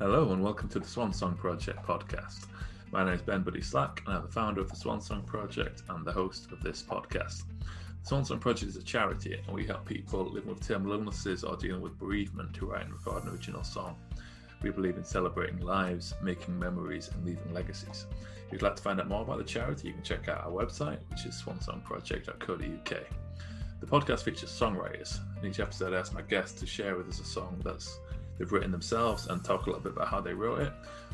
Hello and welcome to the Swan Song Project podcast. My name is Ben Buddy Slack and I'm the founder of the Swan Song Project and the host of this podcast. The Swan Song Project is a charity and we help people living with terminal illnesses or dealing with bereavement to write and record an original song. We believe in celebrating lives, making memories, and leaving legacies. If you'd like to find out more about the charity, you can check out our website, which is swansongproject.co.uk. The podcast features songwriters. In each episode, I ask my guests to share with us a song that's they've written themselves and talk a little bit about how they wrote it.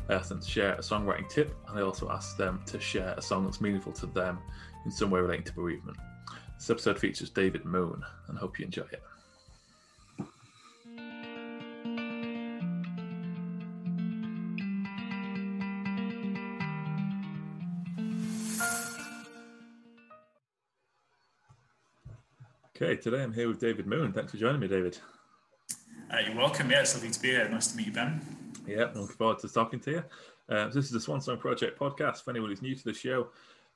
I ask them to share a songwriting tip, and I also ask them to share a song that's meaningful to them in some way relating to bereavement. This episode features David Moon, and hope you enjoy it. Okay, today I'm here with David Moon. Thanks for joining me, David. Uh, you're welcome. Yeah, it's lovely to be here. Nice to meet you, Ben. Yeah, looking forward to talking to you. Uh, this is the Swan Song Project podcast. For anyone who's new to the show,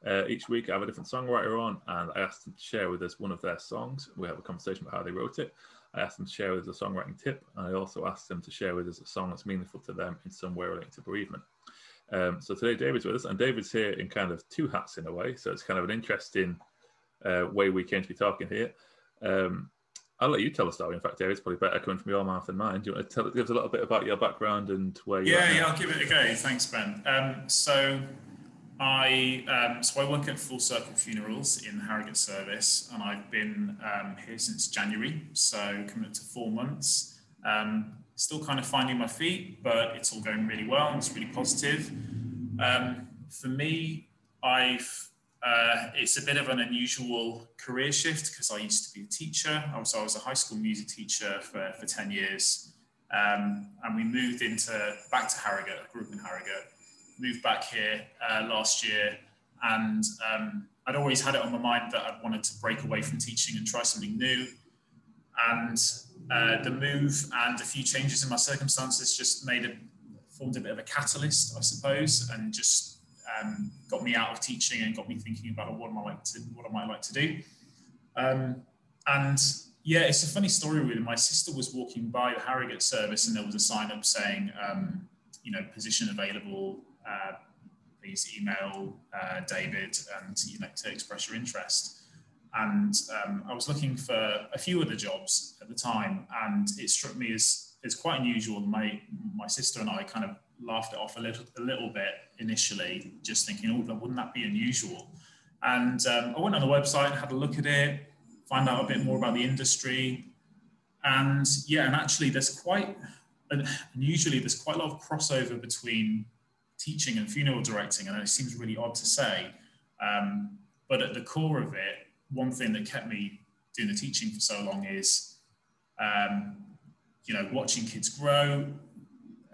uh, each week I have a different songwriter on, and I ask them to share with us one of their songs. We have a conversation about how they wrote it. I ask them to share with us a songwriting tip, and I also ask them to share with us a song that's meaningful to them in some way relating to bereavement. Um, so today David's with us, and David's here in kind of two hats in a way. So it's kind of an interesting uh, way we came to be talking here. Um, I'll let you tell the story. In fact, David, it's probably better coming from your mouth than mine. Do you want to tell, give us a little bit about your background and where you? Yeah, yeah, I'll give it a go. Thanks, Ben. Um, so, I um, so I work at Full Circle Funerals in the Harrogate service, and I've been um, here since January, so coming up to four months. Um, still kind of finding my feet, but it's all going really well. And it's really positive. Um, for me, I've uh, it's a bit of an unusual career shift because I used to be a teacher. I was, I was a high school music teacher for, for 10 years. Um, and we moved into back to Harrogate. Grew up in Harrogate. Moved back here uh, last year, and um, I'd always had it on my mind that I wanted to break away from teaching and try something new. And uh, the move and a few changes in my circumstances just made it formed a bit of a catalyst, I suppose, and just um, got me out of teaching and got me thinking about what am I like to what am I like to do. Um, and yeah, it's a funny story really. My sister was walking by the Harrogate service and there was a sign up saying, um, you know, position available. Uh, please email uh, David and you know to express your interest. And um, I was looking for a few other jobs at the time, and it struck me as it's quite unusual. My my sister and I kind of laughed it off a little a little bit initially, just thinking, oh, wouldn't that be unusual? And um, I went on the website and had a look at it, find out a bit more about the industry, and yeah, and actually, there's quite and usually there's quite a lot of crossover between teaching and funeral directing, and it seems really odd to say, um, but at the core of it, one thing that kept me doing the teaching for so long is, um, you know, watching kids grow,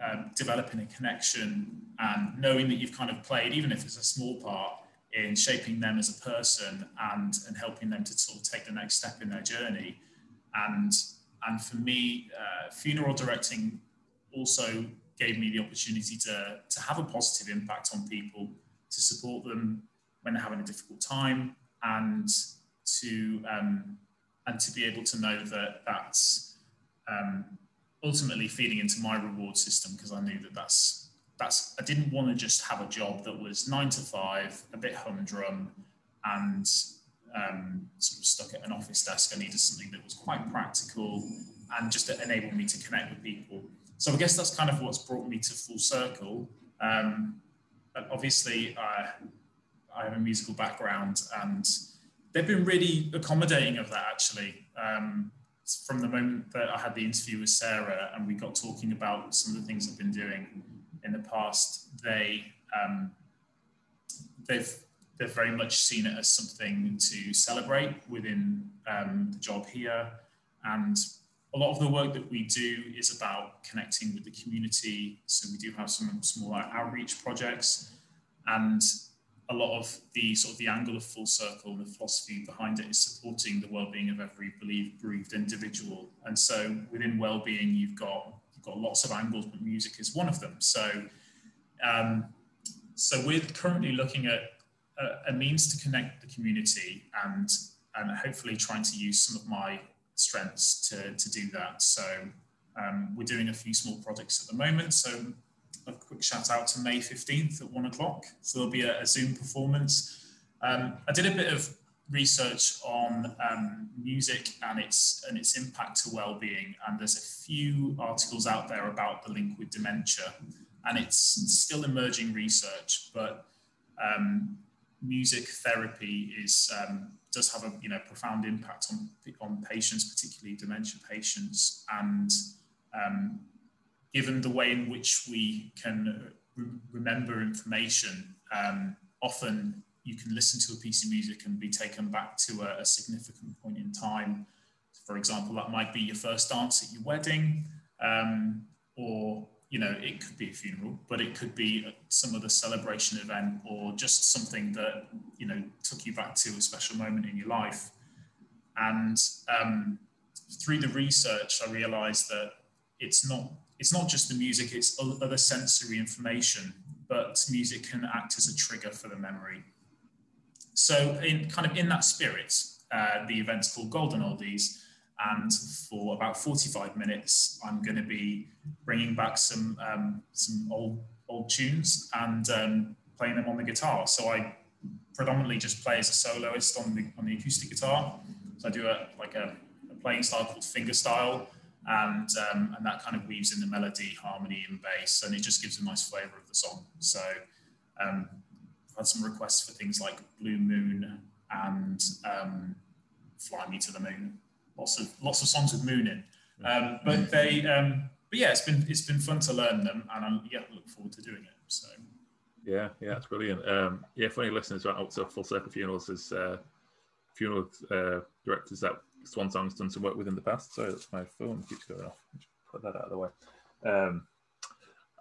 um, developing a connection and knowing that you've kind of played, even if it's a small part, in shaping them as a person and and helping them to sort of take the next step in their journey. And and for me, uh, funeral directing also gave me the opportunity to to have a positive impact on people, to support them when they're having a difficult time, and to um, and to be able to know that that's um, ultimately feeding into my reward system because I knew that that's that's I didn't want to just have a job that was nine to five, a bit humdrum, and um, sort of stuck at an office desk. I needed something that was quite practical and just enabled me to connect with people. So I guess that's kind of what's brought me to full circle. Um, obviously, uh, I have a musical background, and they've been really accommodating of that. Actually, um, from the moment that I had the interview with Sarah and we got talking about some of the things I've been doing in the past, they um, they've they've very much seen it as something to celebrate within um, the job here, and a lot of the work that we do is about connecting with the community. So we do have some small outreach projects, and a lot of the sort of the angle of full circle and the philosophy behind it is supporting the well-being of every bereaved individual. And so within well-being, you've got you've got lots of angles, but music is one of them. So um, so we're currently looking at a, a, means to connect the community and and hopefully trying to use some of my strengths to, to do that. So um, we're doing a few small projects at the moment. So a quick shout out to May 15th at one o'clock. So there'll be a, a Zoom performance. Um, I did a bit of research on um, music and its and its impact to well-being, and there's a few articles out there about the link with dementia, and it's still emerging research, but um, music therapy is um, does have a you know profound impact on on patients, particularly dementia patients, and um, given the way in which we can re- remember information, um, often you can listen to a piece of music and be taken back to a, a, significant point in time. For example, that might be your first dance at your wedding, um, or you know, it could be a funeral, but it could be some other celebration event or just something that you know took you back to a special moment in your life. And um, through the research, I realised that it's not it's not just the music; it's other sensory information, but music can act as a trigger for the memory. So, in kind of in that spirit, uh, the event's called Golden Oldies, and for about 45 minutes, I'm going to be bringing back some um, some old old tunes and um, playing them on the guitar. So I predominantly just play as a soloist on the on the acoustic guitar. So I do a like a, a playing style called fingerstyle, and um, and that kind of weaves in the melody, harmony, and bass, and it just gives a nice flavour of the song. So um, had some requests for things like Blue Moon and um, Fly Me to the Moon. Lots of lots of songs with Moon in. Um, but they, um, but yeah, it's been it's been fun to learn them, and I'm yeah look forward to doing it. So yeah, yeah, it's brilliant. Um, yeah, for any listeners out to Full Circle Funerals, as uh, funeral uh, directors that Swan Song's done some work with in the past. Sorry, that's my phone keeps going off. Put that out of the way. Um,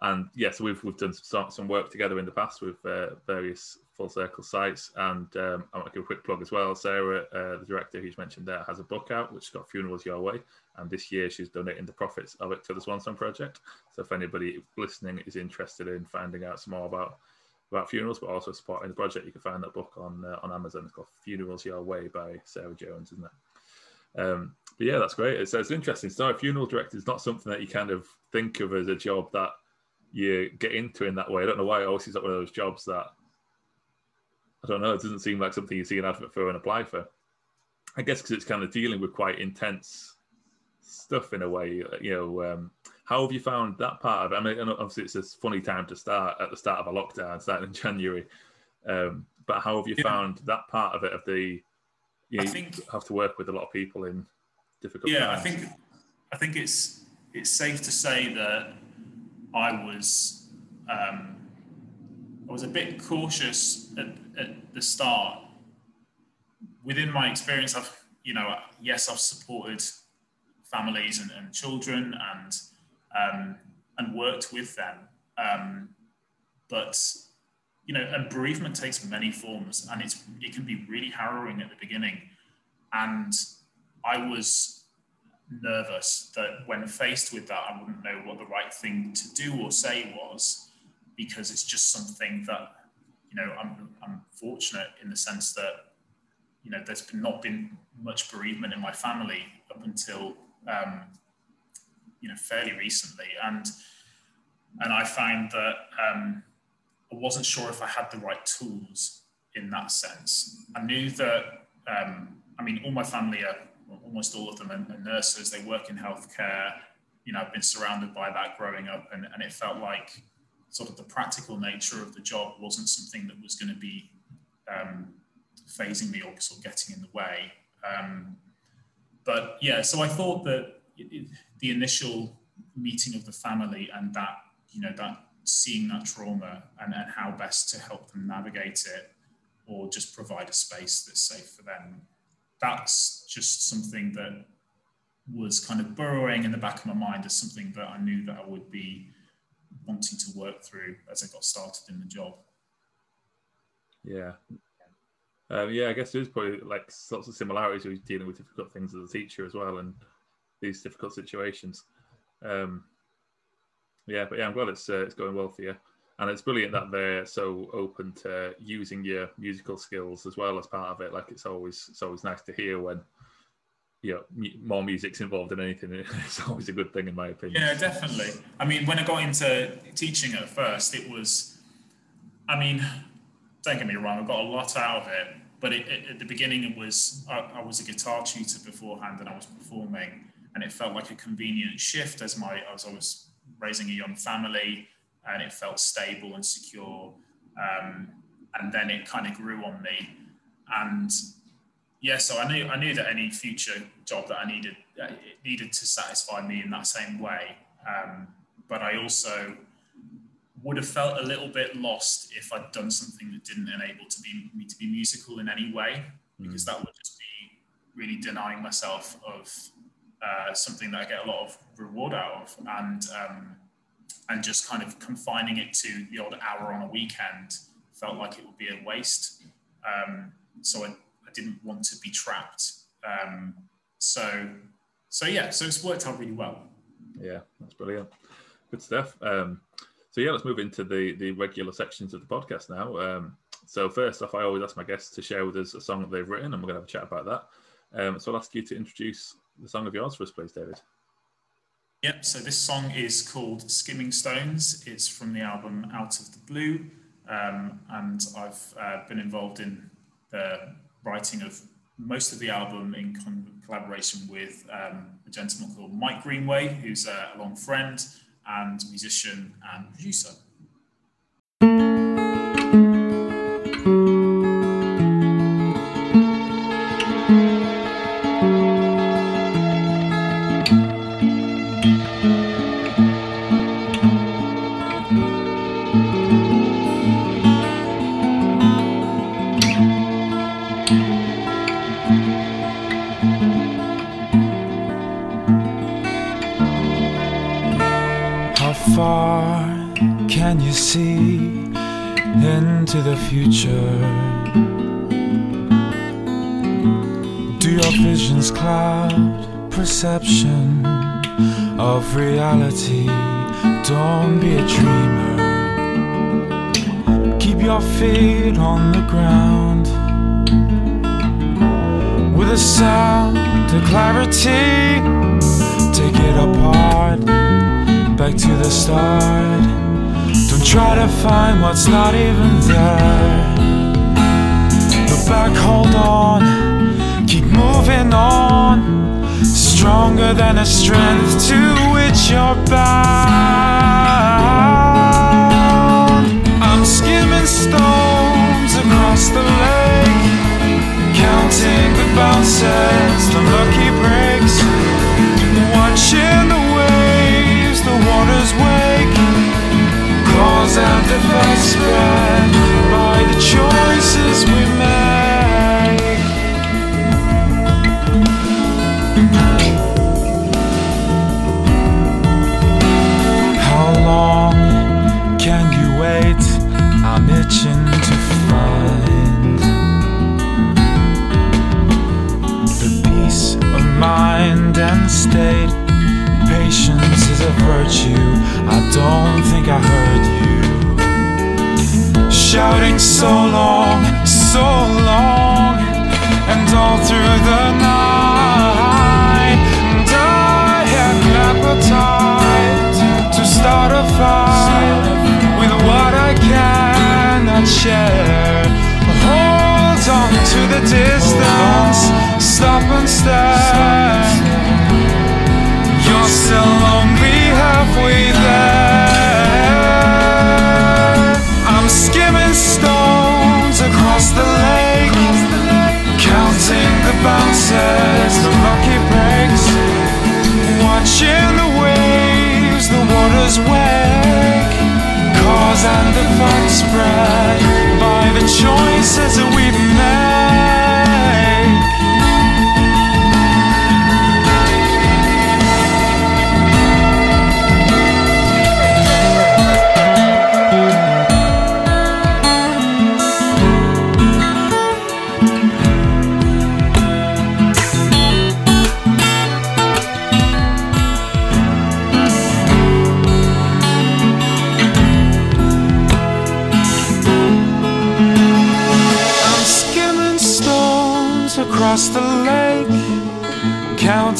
and yes, yeah, so we've we've done some, some work together in the past with uh, various full circle sites. And um, I want to give a quick plug as well. Sarah, uh, the director who's mentioned there, has a book out which has got Funerals Your Way. And this year she's donating the profits of it to the Swan Song Project. So if anybody listening is interested in finding out some more about about funerals, but also supporting the project, you can find that book on uh, on Amazon. It's called Funerals Your Way by Sarah Jones, isn't it? Um, but yeah, that's great. It's, it's interesting. So, a funeral director is not something that you kind of think of as a job that you get into in that way. I don't know why it always seems like one of those jobs that I don't know. It doesn't seem like something you see an advert for and apply for. I guess because it's kind of dealing with quite intense stuff in a way. You know, um, how have you found that part of it? I mean, obviously it's a funny time to start at the start of a lockdown, starting in January. Um, but how have you yeah. found that part of it? Of the you, I think, have to work with a lot of people in difficult. Yeah, times. I think I think it's it's safe to say that I was um, I was a bit cautious at, at the start. Within my experience, I've you know yes I've supported families and, and children and um, and worked with them, um, but you know bereavement takes many forms and it's it can be really harrowing at the beginning, and I was nervous that when faced with that, I wouldn't know what the right thing to do or say was because it's just something that, you know, I'm, I'm fortunate in the sense that, you know, there's been not been much bereavement in my family up until, um, you know, fairly recently. And, and I find that um, I wasn't sure if I had the right tools in that sense. I knew that, um, I mean, all my family are almost all of them are, nurses. They work in healthcare. You know, I've been surrounded by that growing up, and, and it felt like sort of the practical nature of the job wasn't something that was going to be um, phasing me or sort of getting in the way. Um, but yeah, so I thought that it, the initial meeting of the family and that, you know, that seeing that trauma and, and how best to help them navigate it or just provide a space that's safe for them that's just something that was kind of burrowing in the back of my mind as something that I knew that I would be wanting to work through as I got started in the job. Yeah. Um, yeah, I guess there's probably like lots of similarities with dealing with difficult things as a teacher as well and these difficult situations. Um, yeah, but yeah, I'm glad it's uh, it's going well for you and it's brilliant that they're so open to using your musical skills as well as part of it. Like it's always it's always nice to hear when you know, more music's involved in anything, it's always a good thing in my opinion. Yeah, definitely. I mean, when I got into teaching at first, it was, I mean, don't get me wrong, I got a lot out of it, but it, it, at the beginning, it was I, I, was a guitar tutor beforehand, and I was performing, and it felt like a convenient shift as my as I was raising a young family, and it felt stable and secure. Um, and then it kind of grew on me, and yeah, so I knew I knew that any future job that I needed it needed to satisfy me in that same way. Um, but I also would have felt a little bit lost if I'd done something that didn't enable to be me to be musical in any way, because mm. that would just be really denying myself of uh, something that I get a lot of reward out of, and um, and just kind of confining it to the odd hour on a weekend felt like it would be a waste. Um, so I, I, didn't want to be trapped. Um, so so yeah, so it's worked out really well. Yeah, that's brilliant. Good stuff. Um, so yeah, let's move into the the regular sections of the podcast now. Um, so first off, I always ask my guests to share with us a song that they've written, and we're going to have a chat about that. Um, so I'll ask you to introduce the song of yours for us, please, David. Yep. So this song is called "Skimming Stones." It's from the album Out of the Blue, um, and I've uh, been involved in the writing of most of the album in collaboration with um, a gentleman called Mike Greenway, who's a long friend and musician and producer. Perception of reality? Don't be a dreamer. Keep your feet on the ground with a sound of clarity. Take it apart, back to the start. Don't try to find what's not even there. Look back, hold on, keep moving on. Stronger than a strength to which you're bound. I'm skimming stones across the lake, counting the bounces, the lucky breaks, watching the waves, the waters wake cause and effect spread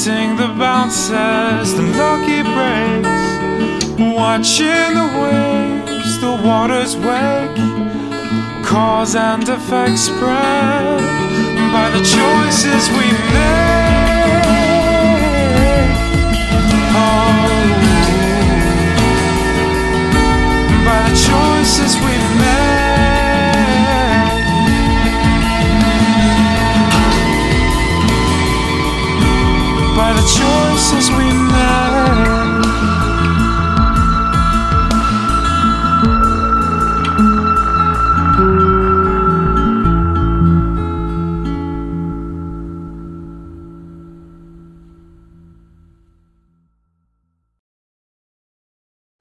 counting the bounces, the lucky breaks, watching the waves, the waters wake, cause and effect spread by the choices we make. By the choices we make.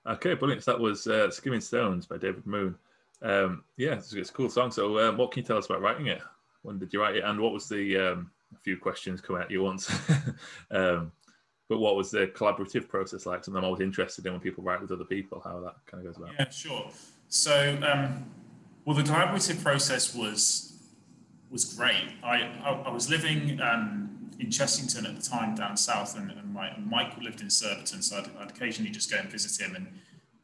Okay, brilliant. So that was uh, Skimming Stones by David Moon. Um, yeah, it's, it's a cool song. So, um, what can you tell us about writing it? When did you write it? And what was the um, few questions come at you once? um, but what was the collaborative process like? Something I'm always interested in when people write with other people, how that kind of goes about. Yeah, sure. So, um, well, the collaborative process was was great. I I, I was living um, in Chessington at the time, down south, and, and my, Mike lived in Surbiton, so I'd, I'd, occasionally just go and visit him. And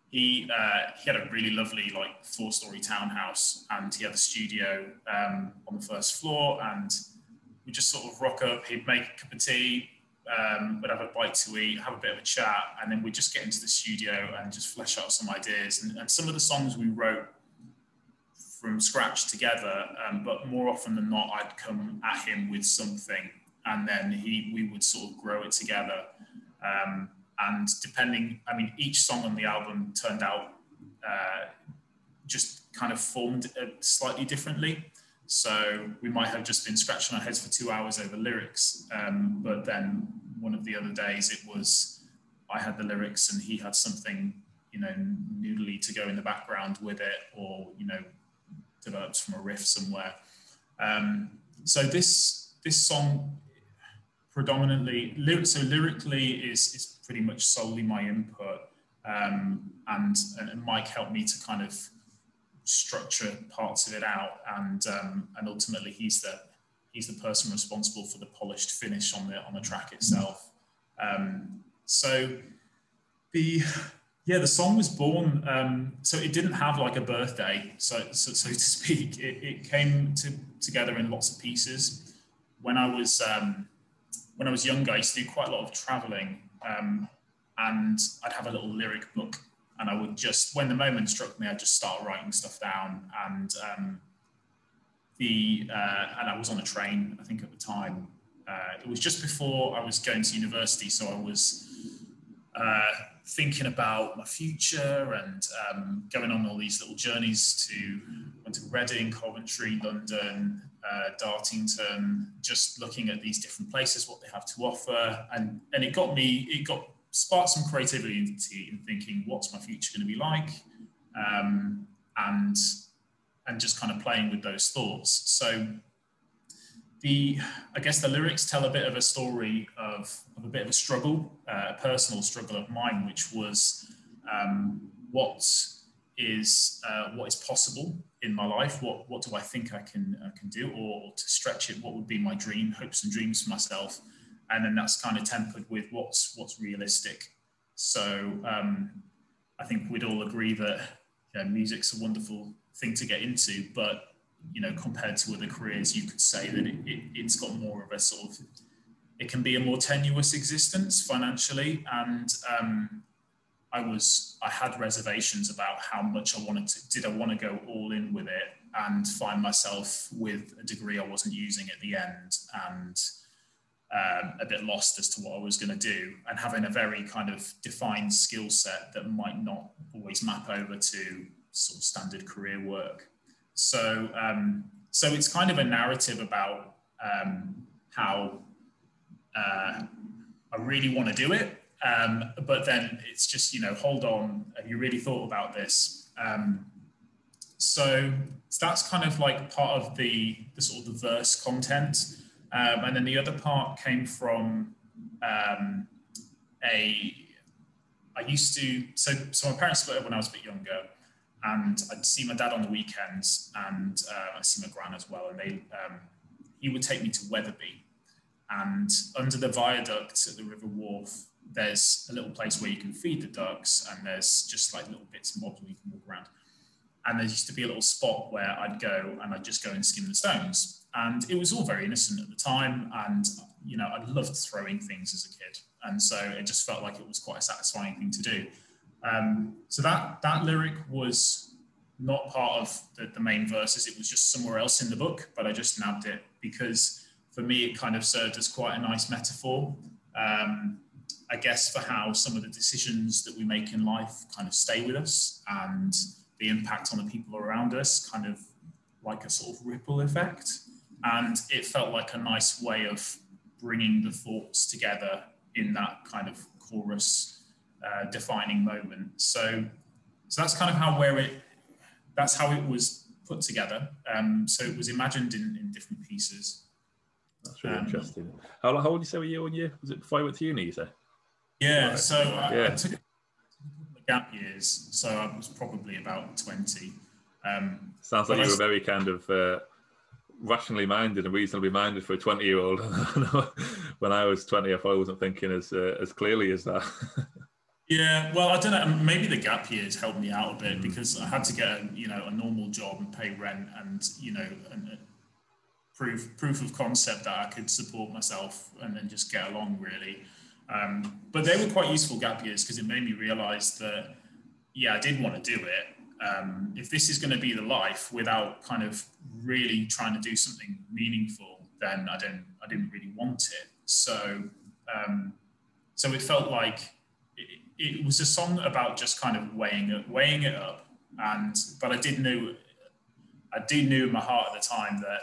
he uh, he had a really lovely like four story townhouse, and he had a studio um, on the first floor, and we just sort of rock up. He'd make a cup of tea, um, we'd have a bite to eat, have a bit of a chat, and then we'd just get into the studio and just flesh out some ideas. And, and some of the songs we wrote from scratch together, um, but more often than not, I'd come at him with something, and then he we would sort of grow it together. Um, and depending, I mean, each song on the album turned out uh, just kind of formed uh, slightly differently. So we might have just been scratching our heads for two hours over lyrics, um, but then one of the other days it was I had the lyrics and he had something, you know, noodly to go in the background with it, or you know, develops from a riff somewhere. Um, so this this song predominantly so lyrically is is pretty much solely my input, um, and and Mike helped me to kind of structure parts of it out, and um, and ultimately he's the he's the person responsible for the polished finish on the on the track itself. Um, so the yeah, the song was born. Um, so it didn't have like a birthday, so so, so to speak. It, it came to, together in lots of pieces. When I was um, when I was younger, I used to do quite a lot of traveling, um, and I'd have a little lyric book, and I would just, when the moment struck me, I'd just start writing stuff down. And um, the uh, and I was on a train, I think at the time. Uh, it was just before I was going to university, so I was. Uh, thinking about my future and um, going on all these little journeys to went to Reading, Coventry, London, uh, Dartington, just looking at these different places, what they have to offer, and and it got me, it got sparked some creativity in thinking, what's my future going to be like, um, and and just kind of playing with those thoughts. So the I guess the lyrics tell a bit of a story of, of a bit of a struggle, uh, a personal struggle of mine, which was um, what is uh, what is possible in my life. What what do I think I can I can do, or to stretch it, what would be my dream, hopes and dreams for myself, and then that's kind of tempered with what's what's realistic. So um, I think we'd all agree that music's a wonderful thing to get into, but you know, compared to other careers, you could say that it, it, has got more of a sort of, it can be a more tenuous existence financially. And um, I was, I had reservations about how much I wanted to, did I want to go all in with it and find myself with a degree I wasn't using at the end and um, a bit lost as to what I was going to do and having a very kind of defined skill set that might not always map over to sort of standard career work. So, um, so it's kind of a narrative about um, how uh, I really want to do it, um, but then it's just you know, hold on, have you really thought about this? Um, so, so that's kind of like part of the, the sort of the verse content, um, and then the other part came from um, a. I used to so so my parents split up when I was a bit younger and I'd see my dad on the weekends, and uh, I see my gran as well. And they, um, he would take me to Wetherby, and under the viaduct at the River Wharfe, there's a little place where you can feed the ducks, and there's just like little bits and bobs where you can walk around. And there used to be a little spot where I'd go and I'd just go and skim the stones. And it was all very innocent at the time. And, you know, I loved throwing things as a kid. And so it just felt like it was quite a satisfying thing to do. Um, so that, that lyric was not part of the, the main verses. It was just somewhere else in the book, but I just nabbed it because for me, it kind of served as quite a nice metaphor. Um, I guess for how some of the decisions that we make in life kind of stay with us and the impact on the people around us, kind of like a sort of ripple effect. And it felt like a nice way of bringing the thoughts together in that kind of chorus uh, defining moment. So, so that's kind of how where it, that's how it was put together. Um, so it was imagined in, in different pieces. That's really um, interesting. How, how old did you say were you when you was it before you went to uni? You say? Yeah, so I, yeah. I took a couple of gap years, so I was probably about twenty. Um, Sounds like you were very kind of uh, rationally minded and reasonably minded for a twenty-year-old. when I was twenty, if I wasn't thinking as uh, as clearly as that. Yeah, well, I don't know. Maybe the gap years helped me out a bit mm. because I had to get a, you know a normal job and pay rent and you know and, proof proof of concept that I could support myself and then just get along really. Um, but they were quite useful gap years because it made me realise that yeah, I did want to do it. Um, if this is going to be the life without kind of really trying to do something meaningful, then I didn't I didn't really want it. So um, so it felt like it, it was a song about just kind of weighing it weighing it up. And but I did know I did knew in my heart at the time that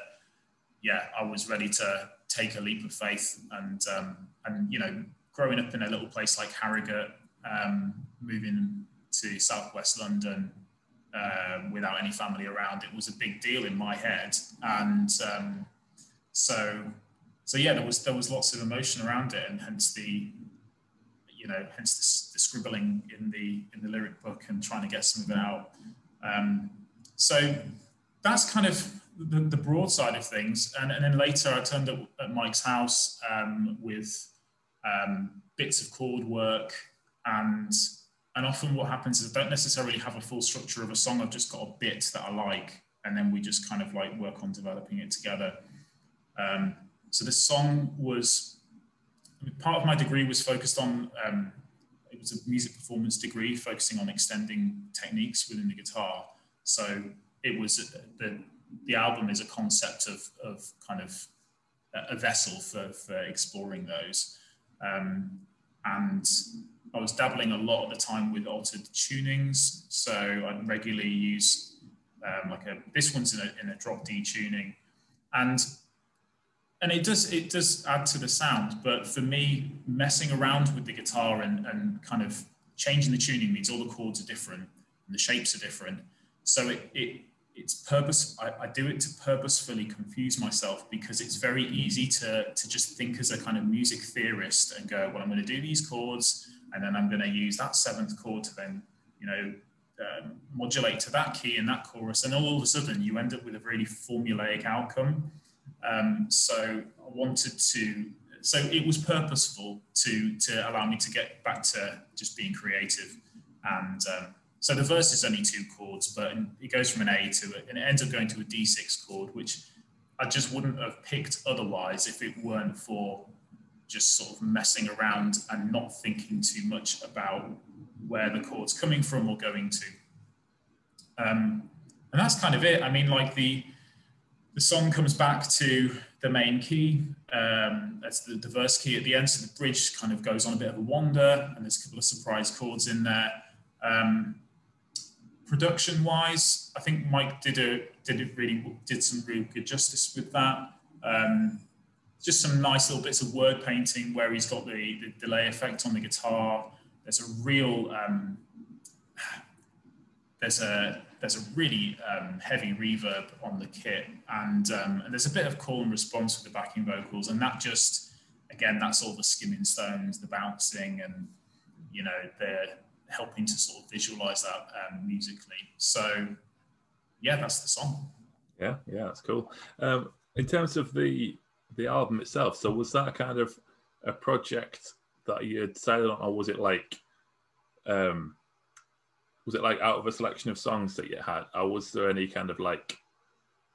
yeah, I was ready to take a leap of faith and um, and you know, growing up in a little place like Harrogate, um, moving to southwest London uh, without any family around, it was a big deal in my head, and um, so so yeah, there was there was lots of emotion around it, and hence the you know hence the, the scribbling in the in the lyric book and trying to get some of it out. Um, so that's kind of the, the, broad side of things. And, and then later I turned up at Mike's house um, with um, bits of chord work. And, and often what happens is I don't necessarily have a full structure of a song. I've just got a bit that I like. And then we just kind of like work on developing it together. Um, so the song was part of my degree was focused on um, it was a music performance degree focusing on extending techniques within the guitar. So it was the the album is a concept of, of kind of a vessel for, for exploring those. Um, and I was dabbling a lot at the time with altered tunings. So I'd regularly use um, like a, this one's in a, in a drop D tuning. And and it does it does add to the sound, but for me, messing around with the guitar and, and kind of changing the tuning means all the chords are different and the shapes are different. So it, it it's purpose I, I, do it to purposefully confuse myself because it's very easy to to just think as a kind of music theorist and go well i'm going to do these chords and then i'm going to use that seventh chord to then you know um, modulate to that key in that chorus and all of a sudden you end up with a really formulaic outcome. Um, so i wanted to so it was purposeful to to allow me to get back to just being creative. And um, so the verse is only two chords, but it goes from an A to it, and it ends up going to a D6 chord, which I just wouldn't have picked otherwise if it weren't for just sort of messing around and not thinking too much about where the chord's coming from or going to. Um, and that's kind of it. I mean, like the the song comes back to the main key. Um, that's the, the verse key at the end. So the bridge kind of goes on a bit of a wander, and there's a couple of surprise chords in there. Um, production wise, I think Mike did a did it really did some really good justice with that. Um, just some nice little bits of word painting where he's got the, the delay effect on the guitar. There's a real um, there's a there's a really um, heavy reverb on the kit, and um, and there's a bit of call and response with the backing vocals, and that just again that's all the skimming stones, the bouncing, and you know they're helping to sort of visualize that um, musically. So, yeah, that's the song. Yeah, yeah, that's cool. Um, in terms of the the album itself. So was that kind of a project that you decided on, or was it like, um, was it like out of a selection of songs that you had, or was there any kind of like?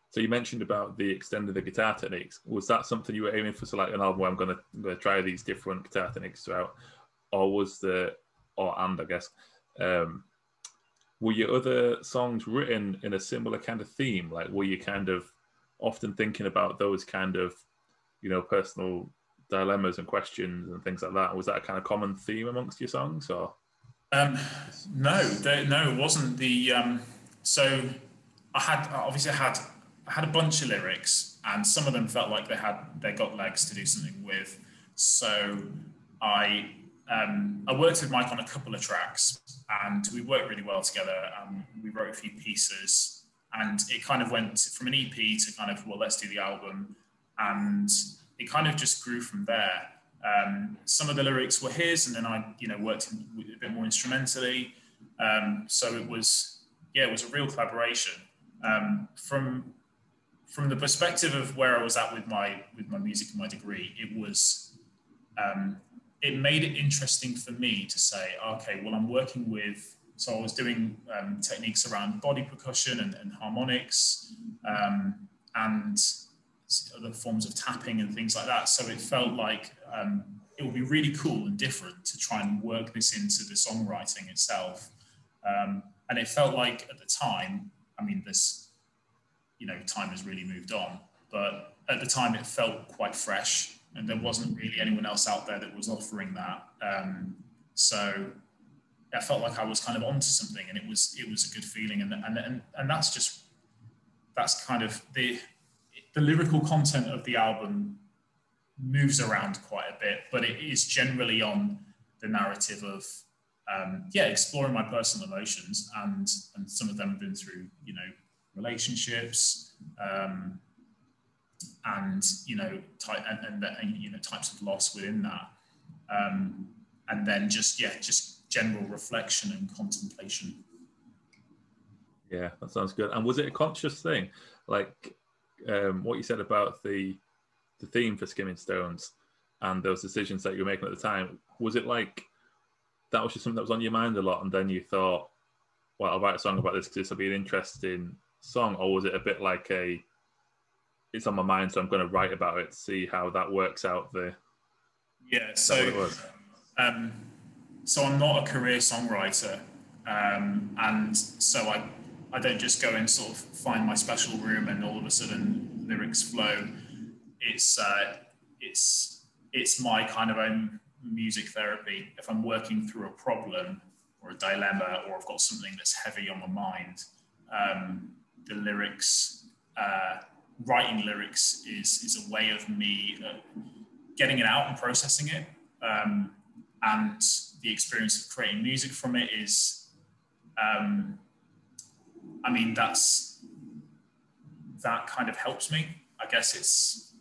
So you mentioned about the extending the guitar techniques. Was that something you were aiming for? So like an album where I'm gonna, I'm gonna try these different guitar techniques throughout, or was the, or and I guess, um, were your other songs written in a similar kind of theme? Like were you kind of often thinking about those kind of, you know, personal dilemmas and questions and things like that? Was that a kind of common theme amongst your songs, or? Um, no, no, it wasn't. The um, so I had obviously I had I had a bunch of lyrics, and some of them felt like they had they got legs to do something with. So I um, I worked with Mike on a couple of tracks, and we worked really well together. Um, we wrote a few pieces, and it kind of went from an EP to kind of well, let's do the album, and it kind of just grew from there. Um, some of the lyrics were his, and then I, you know, worked a bit more instrumentally. Um, so it was, yeah, it was a real collaboration. Um, from from the perspective of where I was at with my with my music and my degree, it was um, it made it interesting for me to say, okay, well, I'm working with. So I was doing um, techniques around body percussion and, and harmonics, um, and other forms of tapping and things like that. So it felt like um, it would be really cool and different to try and work this into the songwriting itself. Um, and it felt like at the time, I mean, this, you know, time has really moved on, but at the time it felt quite fresh and there wasn't really anyone else out there that was offering that. Um, so I felt like I was kind of onto something and it was, it was a good feeling. And, and, and, and that's just, that's kind of the, the lyrical content of the album moves around quite a bit, but it is generally on the narrative of um, yeah, exploring my personal emotions, and and some of them have been through you know relationships, um, and you know type and, and, and, you know types of loss within that, um, and then just yeah, just general reflection and contemplation. Yeah, that sounds good. And was it a conscious thing, like um, what you said about the the theme for Skimming Stones and those decisions that you were making at the time, was it like that was just something that was on your mind a lot, and then you thought, "Well, I'll write a song about this because this will be an interesting song," or was it a bit like a it's on my mind, so I'm going to write about it, see how that works out there. Yeah, so um, so I'm not a career songwriter, um, and so I I don't just go and sort of find my special room and all of a sudden lyrics flow. It's uh, it's it's my kind of own music therapy. If I'm working through a problem or a dilemma, or I've got something that's heavy on my mind, um, the lyrics, uh, writing lyrics is is a way of me uh, getting it out and processing it. Um, and the experience of creating music from it is um, I mean, that's that kind of helps me. I guess it's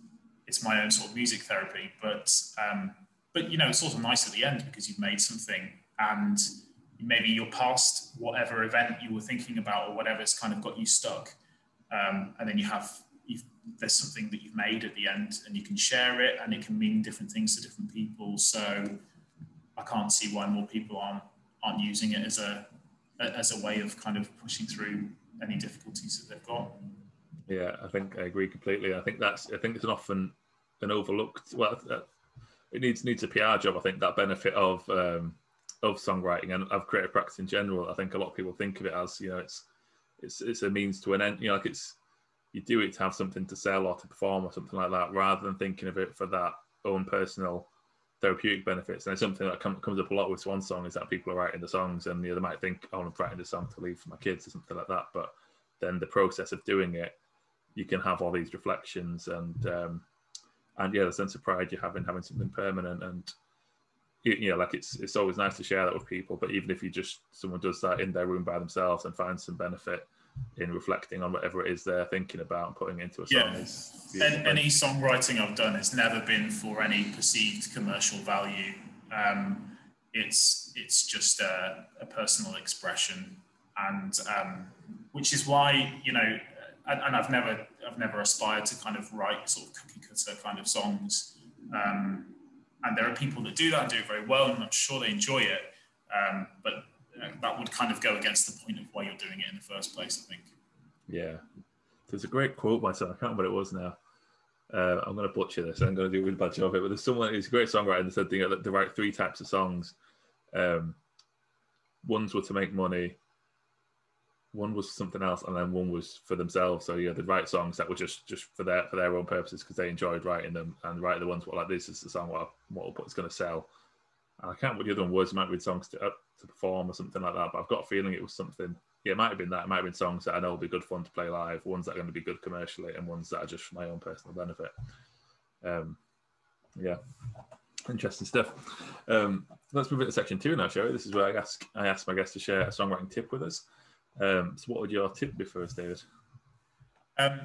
it's my own sort of music therapy, but um, but you know, it's also nice at the end because you've made something and maybe you're past whatever event you were thinking about or whatever's kind of got you stuck, um, and then you have there's something that you've made at the end and you can share it and it can mean different things to different people. So I can't see why more people aren't aren't using it as a as a way of kind of pushing through any difficulties that they've got. Yeah, I think I agree completely. I think that's I think it's an often an overlooked. Well, uh, it needs needs a PR job. I think that benefit of um, of songwriting and of creative practice in general. I think a lot of people think of it as you know it's it's it's a means to an end. You know, like it's you do it to have something to sell or to perform or something like that, rather than thinking of it for that own personal therapeutic benefits. And it's something that come, comes up a lot with Swan Song is that people are writing the songs and you know, they might think, oh, I'm writing this song to leave for my kids or something like that. But then the process of doing it, you can have all these reflections and um, and yeah, the sense of pride you have in having something permanent and you know, like it's it's always nice to share that with people. But even if you just someone does that in their room by themselves and finds some benefit in reflecting on whatever it is they're thinking about and putting into a song. Yeah. And any songwriting I've done has never been for any perceived commercial value. Um, it's it's just a, a personal expression, and um, which is why you know and, and, I've never I've never aspired to kind of write sort of cookie cutter kind of songs. Um, and there are people that do that and do it very well, and I'm sure they enjoy it. Um, but that would kind of go against the point of why you're doing it in the first place, I think. Yeah, there's a great quote by someone. I can't remember what it was now. Uh, I'm going to butcher this. I'm going to do a really bad job of it. But there's someone who's a great songwriter and said they, they write three types of songs. Um, ones were to make money, one was something else, and then one was for themselves. So yeah, they'd write songs that were just just for their for their own purposes because they enjoyed writing them, and write the ones what like this is the song what what it's going to sell. And I can't what the other one was. It might be songs to uh, to perform or something like that. But I've got a feeling it was something. Yeah, it might have been that. It might have been songs that I know will be good fun to play live, ones that are going to be good commercially, and ones that are just for my own personal benefit. Um, yeah, interesting stuff. Um, let's move into section two now, shall we? This is where I ask I ask my guests to share a songwriting tip with us. Um, so, what would your tip be for us, David? Um,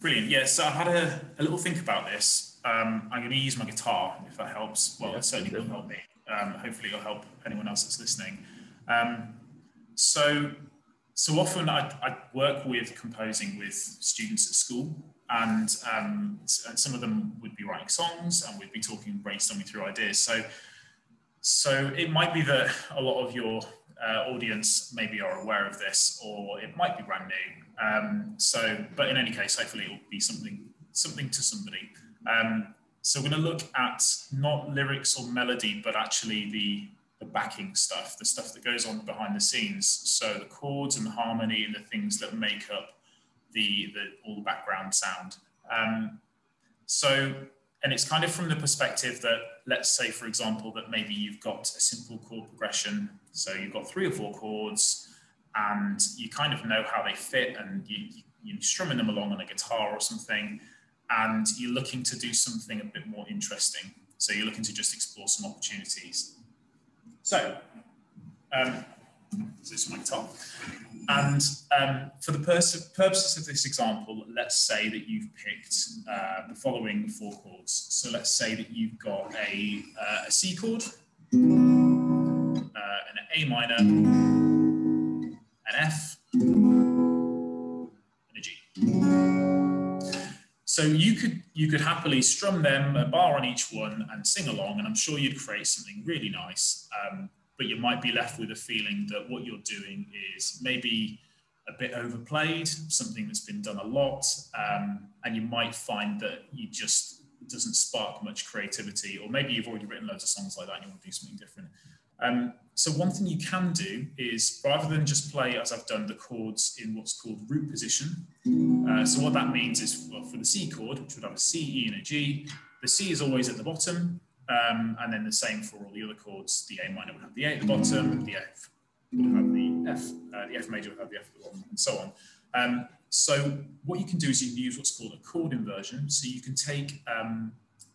brilliant. Yeah, so I had a, a little think about this. Um, I'm going to use my guitar if that helps. Well, yeah, it certainly will help me. Um, hopefully, it'll help anyone else that's listening. Um, so, so often I, I, work with composing with students at school, and um, and some of them would be writing songs, and we'd be talking, brainstorming through ideas. So, so it might be that a lot of your uh, audience maybe are aware of this, or it might be brand new. Um, so, but in any case, hopefully it will be something something to somebody. Um, so we're going to look at not lyrics or melody, but actually the the backing stuff, the stuff that goes on behind the scenes. So the chords and the harmony and the things that make up the, the all the background sound. Um, so and it's kind of from the perspective that let's say for example that maybe you've got a simple chord progression so you've got three or four chords and you kind of know how they fit and you, you're strumming them along on a guitar or something and you're looking to do something a bit more interesting so you're looking to just explore some opportunities so um, this is my guitar and um, for the purposes of this example, let's say that you've picked uh, the following four chords. So let's say that you've got a, uh, a C chord, uh, an A minor, an F, and a G. So you could you could happily strum them a bar on each one and sing along, and I'm sure you'd create something really nice. Um, but you might be left with a feeling that what you're doing is maybe a bit overplayed, something that's been done a lot, um, and you might find that you just doesn't spark much creativity, or maybe you've already written loads of songs like that and you want to do something different. Um, so one thing you can do is rather than just play as I've done the chords in what's called root position. Uh, so what that means is well, for the C chord, which would have a C, E, and a G, the C is always at the bottom, um, and then the same for all the other chords. The A minor would have the A at the bottom, the F would have the F, uh, the F major would have the F at the bottom, and so on. Um, so what you can do is you can use what's called a chord inversion. So you can take um,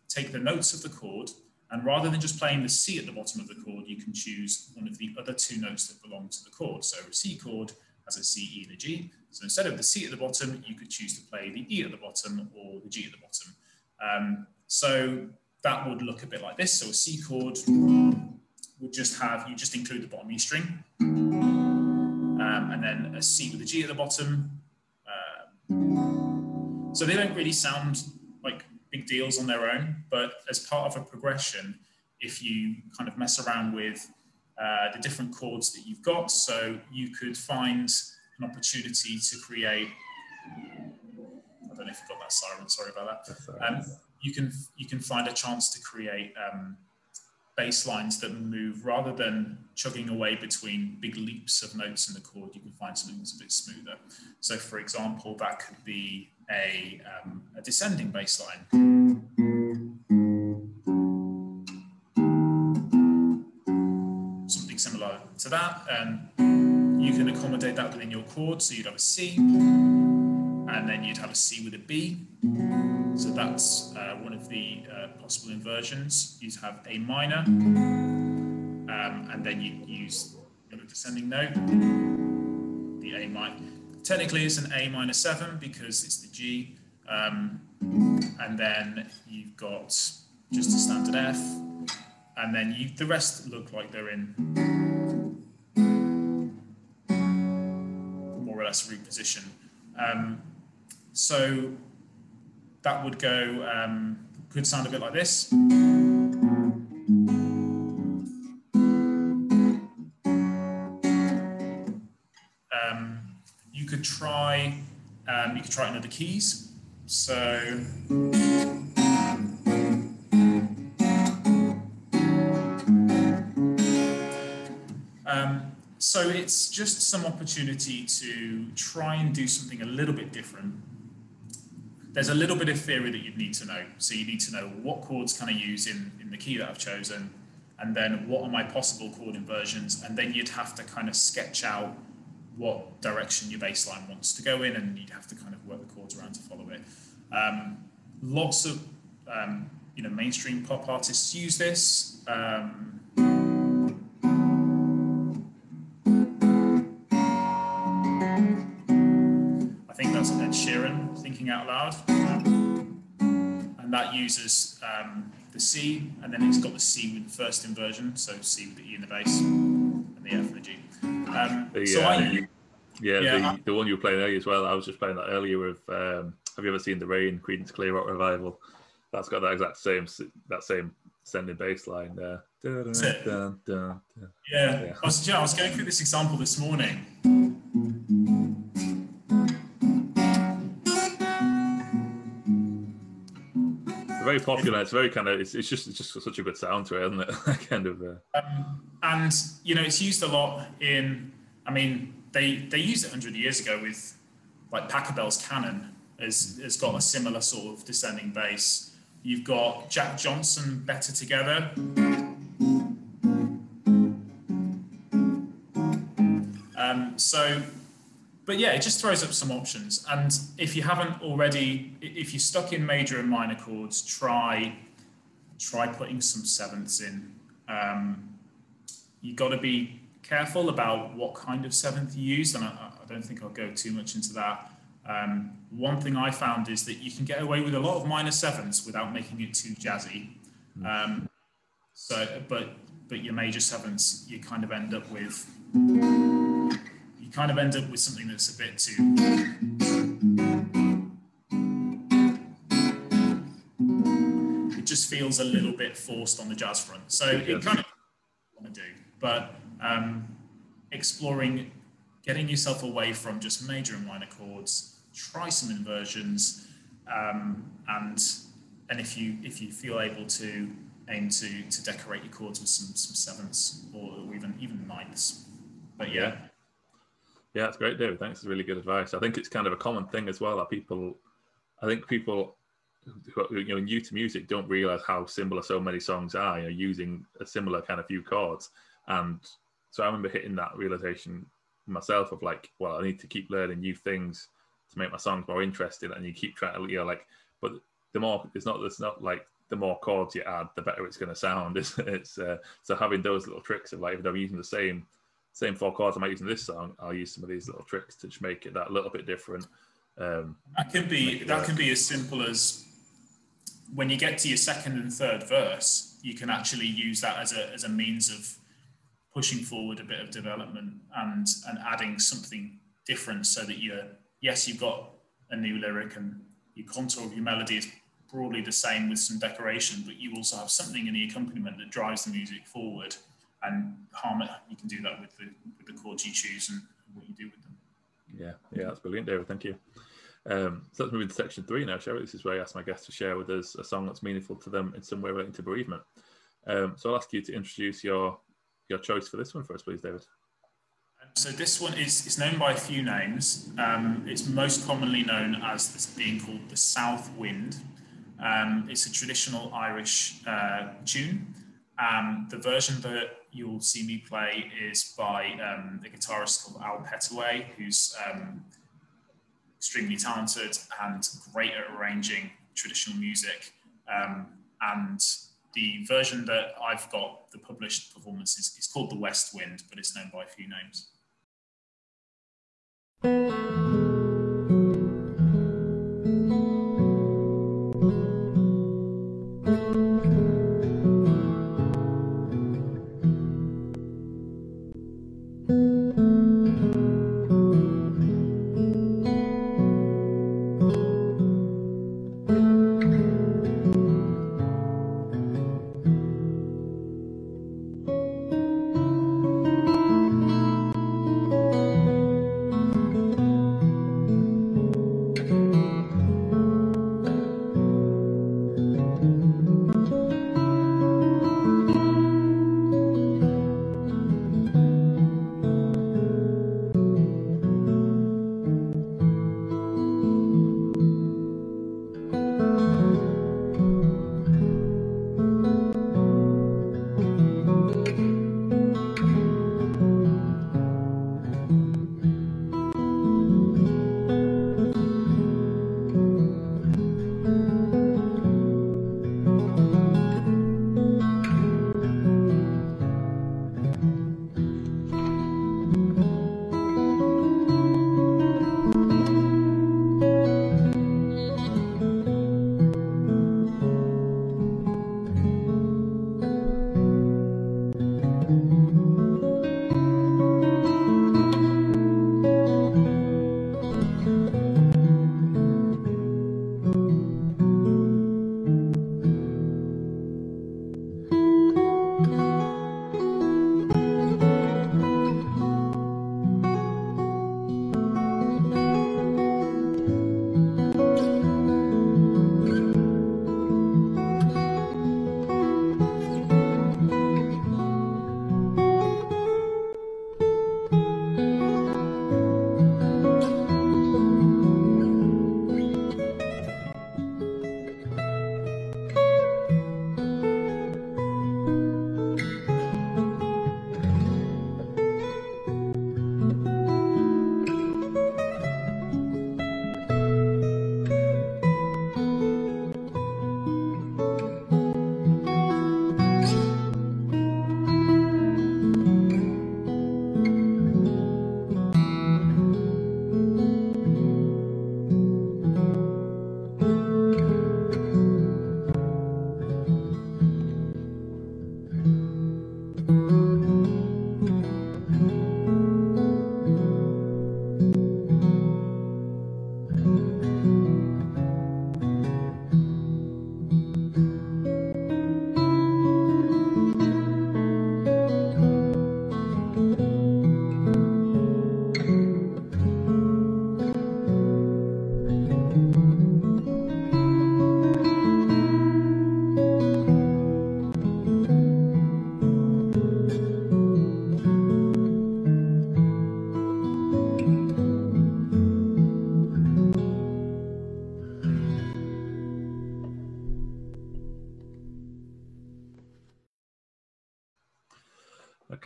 take the notes of the chord, and rather than just playing the C at the bottom of the chord, you can choose one of the other two notes that belong to the chord. So a C chord has a C, E, and a G. So instead of the C at the bottom, you could choose to play the E at the bottom or the G at the bottom. Um, so that would look a bit like this. So a C chord would just have, you just include the bottom E string, um, and then a C with a G at the bottom. Uh, so they don't really sound big deals on their own, but as part of a progression, if you kind of mess around with uh, the different chords that you've got, so you could find an opportunity to create. I don't know if you got that siren. Sorry about that. Um, you can you can find a chance to create um, bass lines that move rather than chugging away between big leaps of notes in the chord. You can find something that's a bit smoother. So, for example, that could be a, um, a descending bass line. Something similar to that. And you can accommodate that within your chord. So you'd have a C, and then you'd have a C with a B. So that's uh, one of the uh, possible inversions. You'd have A minor, um, and then you use a descending note, the A minor. Technically, it's an A minor seven because it's the G, um, and then you've got just a standard F, and then you, the rest look like they're in more or less root position. Um, so that would go, um, could sound a bit like this. Try, um, you could try it in other keys. So. Um, so it's just some opportunity to try and do something a little bit different. There's a little bit of theory that you'd need to know. So you need to know what chords can I use in, in the key that I've chosen, and then what are my possible chord inversions, and then you'd have to kind of sketch out what direction your bass line wants to go in, and you'd have to kind of work the chords around to follow it. Um, lots of um, you know mainstream pop artists use this. Um, I think that's Ed Sheeran thinking out loud, and that uses um, the C, and then it's got the C with the first inversion, so C with the E in the bass, and the F the. Um, so uh, I, yeah, Yeah, the, I- the one you were playing earlier as well. I was just playing that earlier with. Um, have you ever seen the Rain Creedence Clearwater Revival? That's got that exact same that same sending bass line there. Dun, dun, dun, dun. Yeah, Yeah. I was, yeah, I was going through this example this morning. It's very popular. It's very kind of. It's, it's just it's just such a good sound to it, isn't it? kind of. Uh, and you know it's used a lot in i mean they they used it 100 years ago with like pachelbel's canon has has got a similar sort of descending bass you've got jack johnson better together. Um, so but yeah it just throws up some options. And if you haven't already if you're stuck in major and minor chords try try putting some sevenths in. Um, you got to be careful about what kind of seventh you use, and I, I don't think I'll go too much into that. Um, one thing I found is that you can get away with a lot of minor sevenths without making it too jazzy. Um, so, but but your major sevenths, you kind of end up with you kind of end up with something that's a bit too. It just feels a little bit forced on the jazz front. So it kind of want to do, but um, exploring, getting yourself away from just major and minor chords. Try some inversions, um, and and if you if you feel able to aim to to decorate your chords with some some sevenths or even even ninths. But yeah, Yeah, that's great, David. Thanks. It's really good advice. I think it's kind of a common thing as well that people, I think people who are you know new to music don't realize how similar so many songs are. You know, using a similar kind of few chords, and so I remember hitting that realization myself of like, well, I need to keep learning new things to make my songs more interesting, and you keep trying to, you know, like, but the more it's not, it's not like the more chords you add, the better it's going to sound. It's, it's uh, so having those little tricks of like if I'm using the same same four chords I might use in this song, I'll use some of these little tricks to just make it that little bit different. Um, that can be that work. can be as simple as when you get to your second and third verse, you can actually use that as a as a means of pushing forward a bit of development and and adding something different so that you're yes you've got a new lyric and your contour of your melody is broadly the same with some decoration but you also have something in the accompaniment that drives the music forward and harmony you can do that with the with the chords you choose and what you do with them yeah, yeah, that's brilliant, David. Thank you. Um, so let's move into section three now, we? This is where I ask my guests to share with us a song that's meaningful to them in some way relating to bereavement. Um, so I'll ask you to introduce your your choice for this one for us, please, David. So this one is, is known by a few names. Um, it's most commonly known as this being called the South Wind. Um, it's a traditional Irish uh, tune. Um, the version that you'll see me play is by um, a guitarist called Al Petteway, who's um, extremely talented and great at arranging traditional music. Um, and the version that I've got, the published performance, is, is called The West Wind, but it's known by a few names.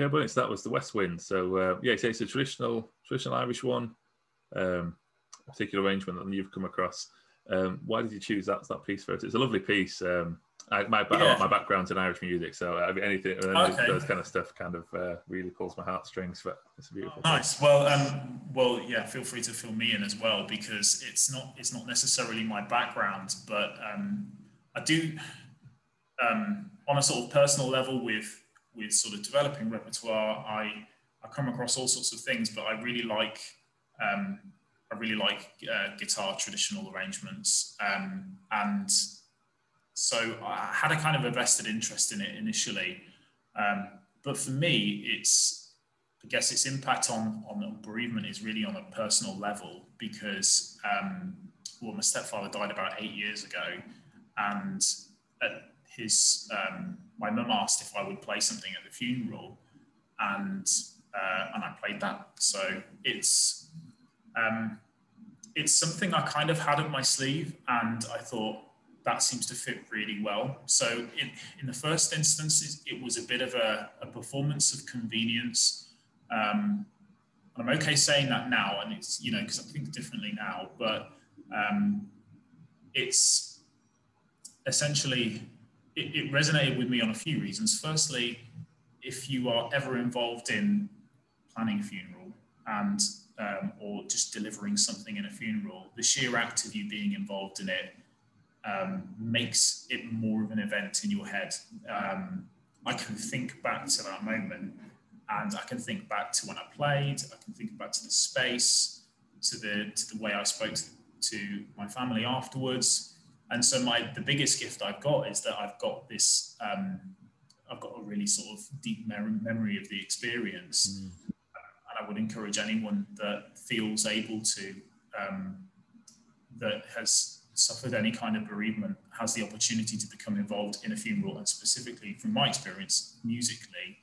Okay, but that was the West Wind. So uh, yeah, so it's a traditional traditional Irish one, um, particular arrangement that you've come across. Um, why did you choose that that piece first? It's a lovely piece. Um, I, my yeah. my background's in Irish music, so anything okay. those kind of stuff kind of uh, really pulls my heartstrings. But it's a beautiful. Oh, nice. Well, um, well, yeah. Feel free to fill me in as well because it's not it's not necessarily my background, but um, I do um, on a sort of personal level with with sort of developing repertoire, I I come across all sorts of things, but I really like um, I really like uh, guitar traditional arrangements, um, and so I had a kind of a vested interest in it initially. Um, but for me, it's I guess its impact on on bereavement is really on a personal level because um, well, my stepfather died about eight years ago, and at his um, my mum asked if I would play something at the funeral, and uh, and I played that. So it's um, it's something I kind of had up my sleeve, and I thought that seems to fit really well. So in, in the first instance, it was a bit of a, a performance of convenience. Um, I'm okay saying that now, and it's you know because I think differently now, but um, it's essentially it, it resonated with me on a few reasons. Firstly, if you are ever involved in planning a funeral and um, or just delivering something in a funeral, the sheer act of you being involved in it um, makes it more of an event in your head. Um, I can think back to that moment and I can think back to when I played, I can think back to the space, to the, to the way I spoke to, to my family afterwards. And so my the biggest gift I've got is that I've got this um, I've got a really sort of deep memory of the experience, mm. and I would encourage anyone that feels able to um, that has suffered any kind of bereavement has the opportunity to become involved in a funeral, and specifically from my experience musically,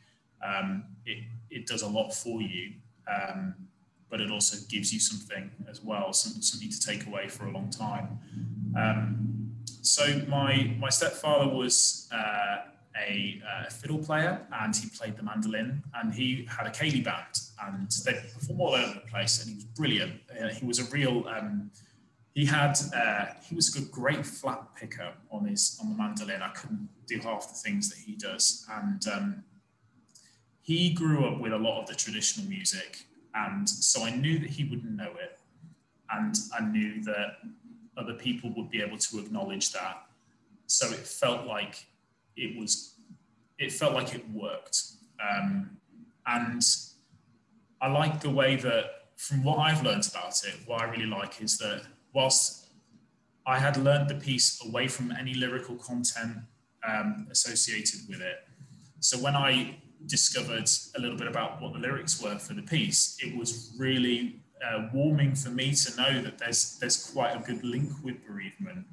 um, it it does a lot for you. Um, but it also gives you something as well, some, something to take away for a long time. Um, so my my stepfather was uh, a uh, fiddle player and he played the mandolin and he had a ceilidh band and they performed all over the place and he was brilliant. Uh, he was a real um, he had uh, he was a great flat picker on his on the mandolin. I couldn't do half the things that he does and um, he grew up with a lot of the traditional music and so I knew that he wouldn't know it and I knew that other people would be able to acknowledge that. So it felt like it was, it felt like it worked. Um, and I like the way that, from what I've learned about it, what I really like is that whilst I had learned the piece away from any lyrical content um, associated with it, so when I discovered a little bit about what the lyrics were for the piece, it was really uh, warming for me to know that there's there's quite a good link with bereavement,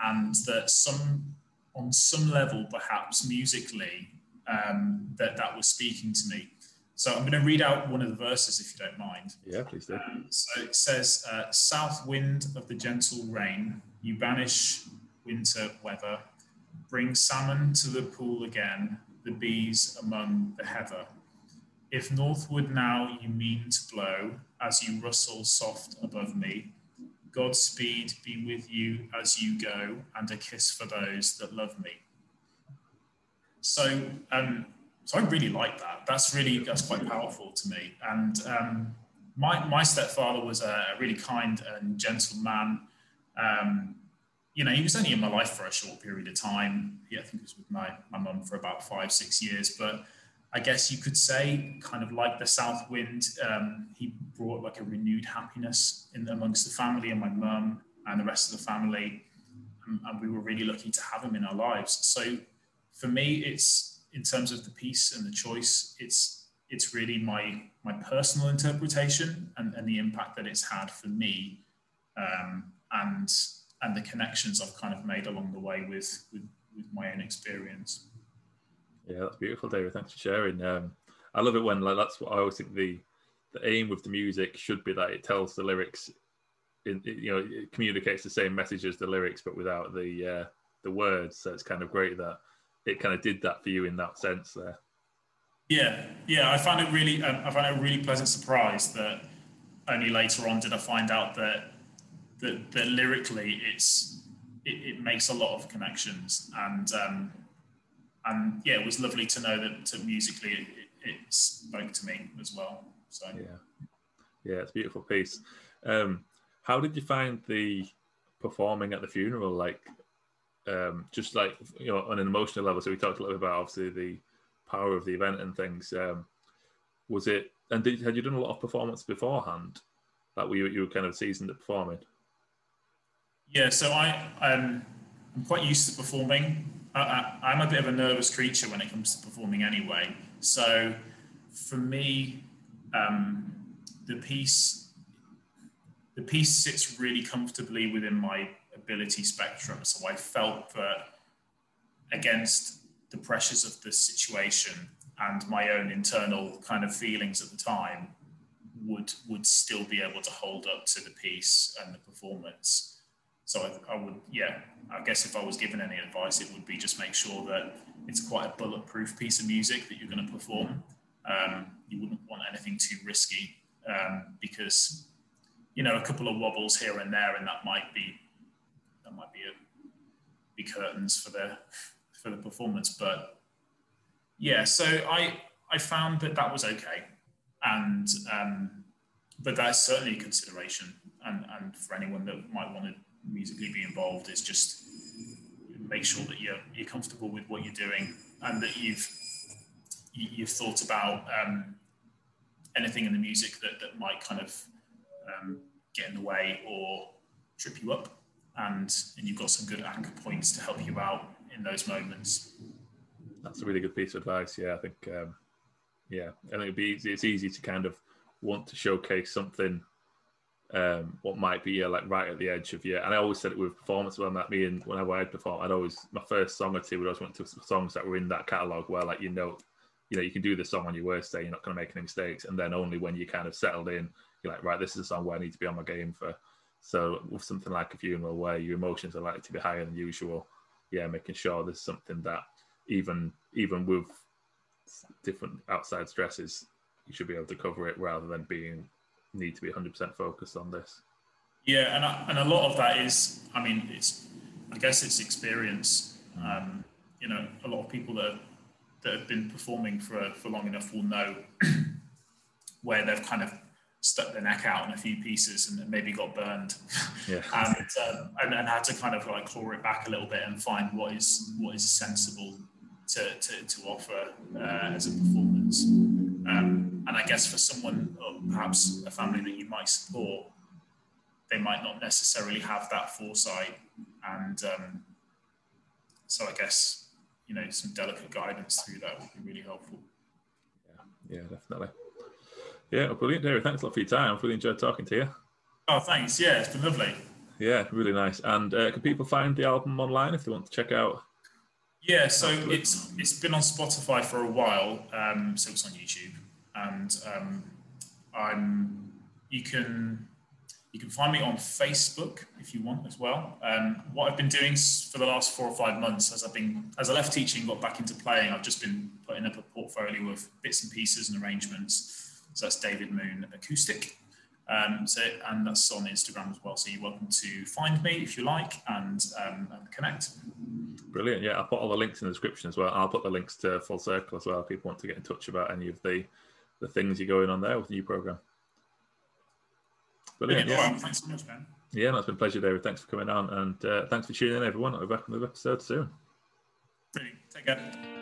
and that some on some level, perhaps musically, um, that that was speaking to me. So I'm going to read out one of the verses if you don't mind. Yeah, please do. Um, so it says, uh, "South wind of the gentle rain, you banish winter weather, bring salmon to the pool again, the bees among the heather. If northward now you mean to blow, as you rustle soft above me, Godspeed be with you as you go, and a kiss for those that love me. So, um, so I really like that. That's really that's quite powerful to me. And um, my my stepfather was a really kind and gentle man. Um, you know, he was only in my life for a short period of time. Yeah, I think it was with my my mum for about five six years, but I guess you could say, kind of like the south wind, um, he brought like a renewed happiness in amongst the family and my mum and the rest of the family. And, and, we were really lucky to have him in our lives. So for me, it's in terms of the piece and the choice, it's it's really my my personal interpretation and, and the impact that it's had for me um, and and the connections I've kind of made along the way with with, with my own experience. Yeah, that's beautiful, David. Thanks for sharing. Um, I love it when like that's what I always think the the aim with the music should be that it tells the lyrics, in, you know, it communicates the same message as the lyrics, but without the uh, the words. So it's kind of great that it kind of did that for you in that sense there. Yeah, yeah, I found it really, um, I found it a really pleasant surprise that only later on did I find out that that, that lyrically it's it, it makes a lot of connections and um, and yeah, it was lovely to know that to musically it, it, spoke to me as well. So yeah, yeah, it's a beautiful piece. Um, how did you find the performing at the funeral? Like, um, just like you know, on an emotional level. So we talked a little bit about obviously the power of the event and things. Um, was it? And did, had you done a lot of performance beforehand? Like, were you, you were kind of seasoned at performing? Yeah, so I um, I'm quite used to performing. I, am a bit of a nervous creature when it comes to performing anyway. So for me, um, the piece the piece sits really comfortably within my ability spectrum. So I felt that against the pressures of the situation and my own internal kind of feelings at the time would would still be able to hold up to the piece and the performance. So I, I, would, yeah, I guess if I was given any advice, it would be just make sure that it's quite a bulletproof piece of music that you're going to perform. Um, you wouldn't want anything too risky um, because, you know, a couple of wobbles here and there, and that might be that might be a, be curtains for the for the performance. But yeah, so I I found that that was okay, and um, but that's certainly a consideration, and and for anyone that might want to musically be involved. Is just make sure that you're you're comfortable with what you're doing and that you've you've thought about um, anything in the music that, that might kind of um, get in the way or trip you up. And and you've got some good anchor points to help you out in those moments. That's a really good piece of advice. Yeah i think um, yeah. I think it'd be it's easy to kind of want to showcase something um, what might be yeah, like right at the edge of yeah. And I always said it with performance when that me and whenever I'd perform, I'd always my first song or two would always went to songs that were in that catalogue where like you know, you know, you can do the song on your worst day, you're not to make any mistakes, and then only when you kind of settled in, you're like, right, this is a song where I need to be on my game for. So with something like a funeral where your emotions are likely to be higher than usual, yeah, making sure there's something that even even with different outside stresses, you should be able to cover it rather than being need to be 100% focused on this. Yeah, and I, and a lot of that is, I mean, it's I guess it's experience. Um, you know, a lot of people that that have been performing for for long enough will know where they've kind of stuck their neck out in a few pieces and maybe got burned, yeah. and, um, and and had to kind of like claw it back a little bit and find what is what is sensible to, to, to offer uh, as a performance. Um, and I guess for someone, or perhaps a family that you might support, they might not necessarily have that foresight. And um, so I guess, you know, some delicate guidance through that would be really helpful. Yeah, yeah definitely. Yeah, brilliant, David. Thanks a lot for your time. I've really enjoyed talking to you. Oh, thanks. Yeah, it's been lovely. Yeah, really nice. And uh, can people find the album online if they want to check out? Yeah, so it's it's been on Spotify for a while, um, so it's on YouTube, and um, I'm you can you can find me on Facebook if you want as well. Um, what I've been doing for the last four or five months, as I've been as I left teaching, got back into playing, I've just been putting up a portfolio of bits and pieces and arrangements. So that's David Moon Acoustic. Um, so, and that's on Instagram as well. So you're welcome to find me if you like and, um, and connect. Brilliant. Yeah, I'll put all the links in the description as well. I'll put the links to Full Circle as well. If people want to get in touch about any of the the things you're going on there with the new program. Brilliant. Yeah. Right. Thanks so much, man. Yeah, no, it's been a pleasure, David. Thanks for coming on, and uh, thanks for tuning in, everyone. I'll be back on another episode soon. Brilliant. Take care.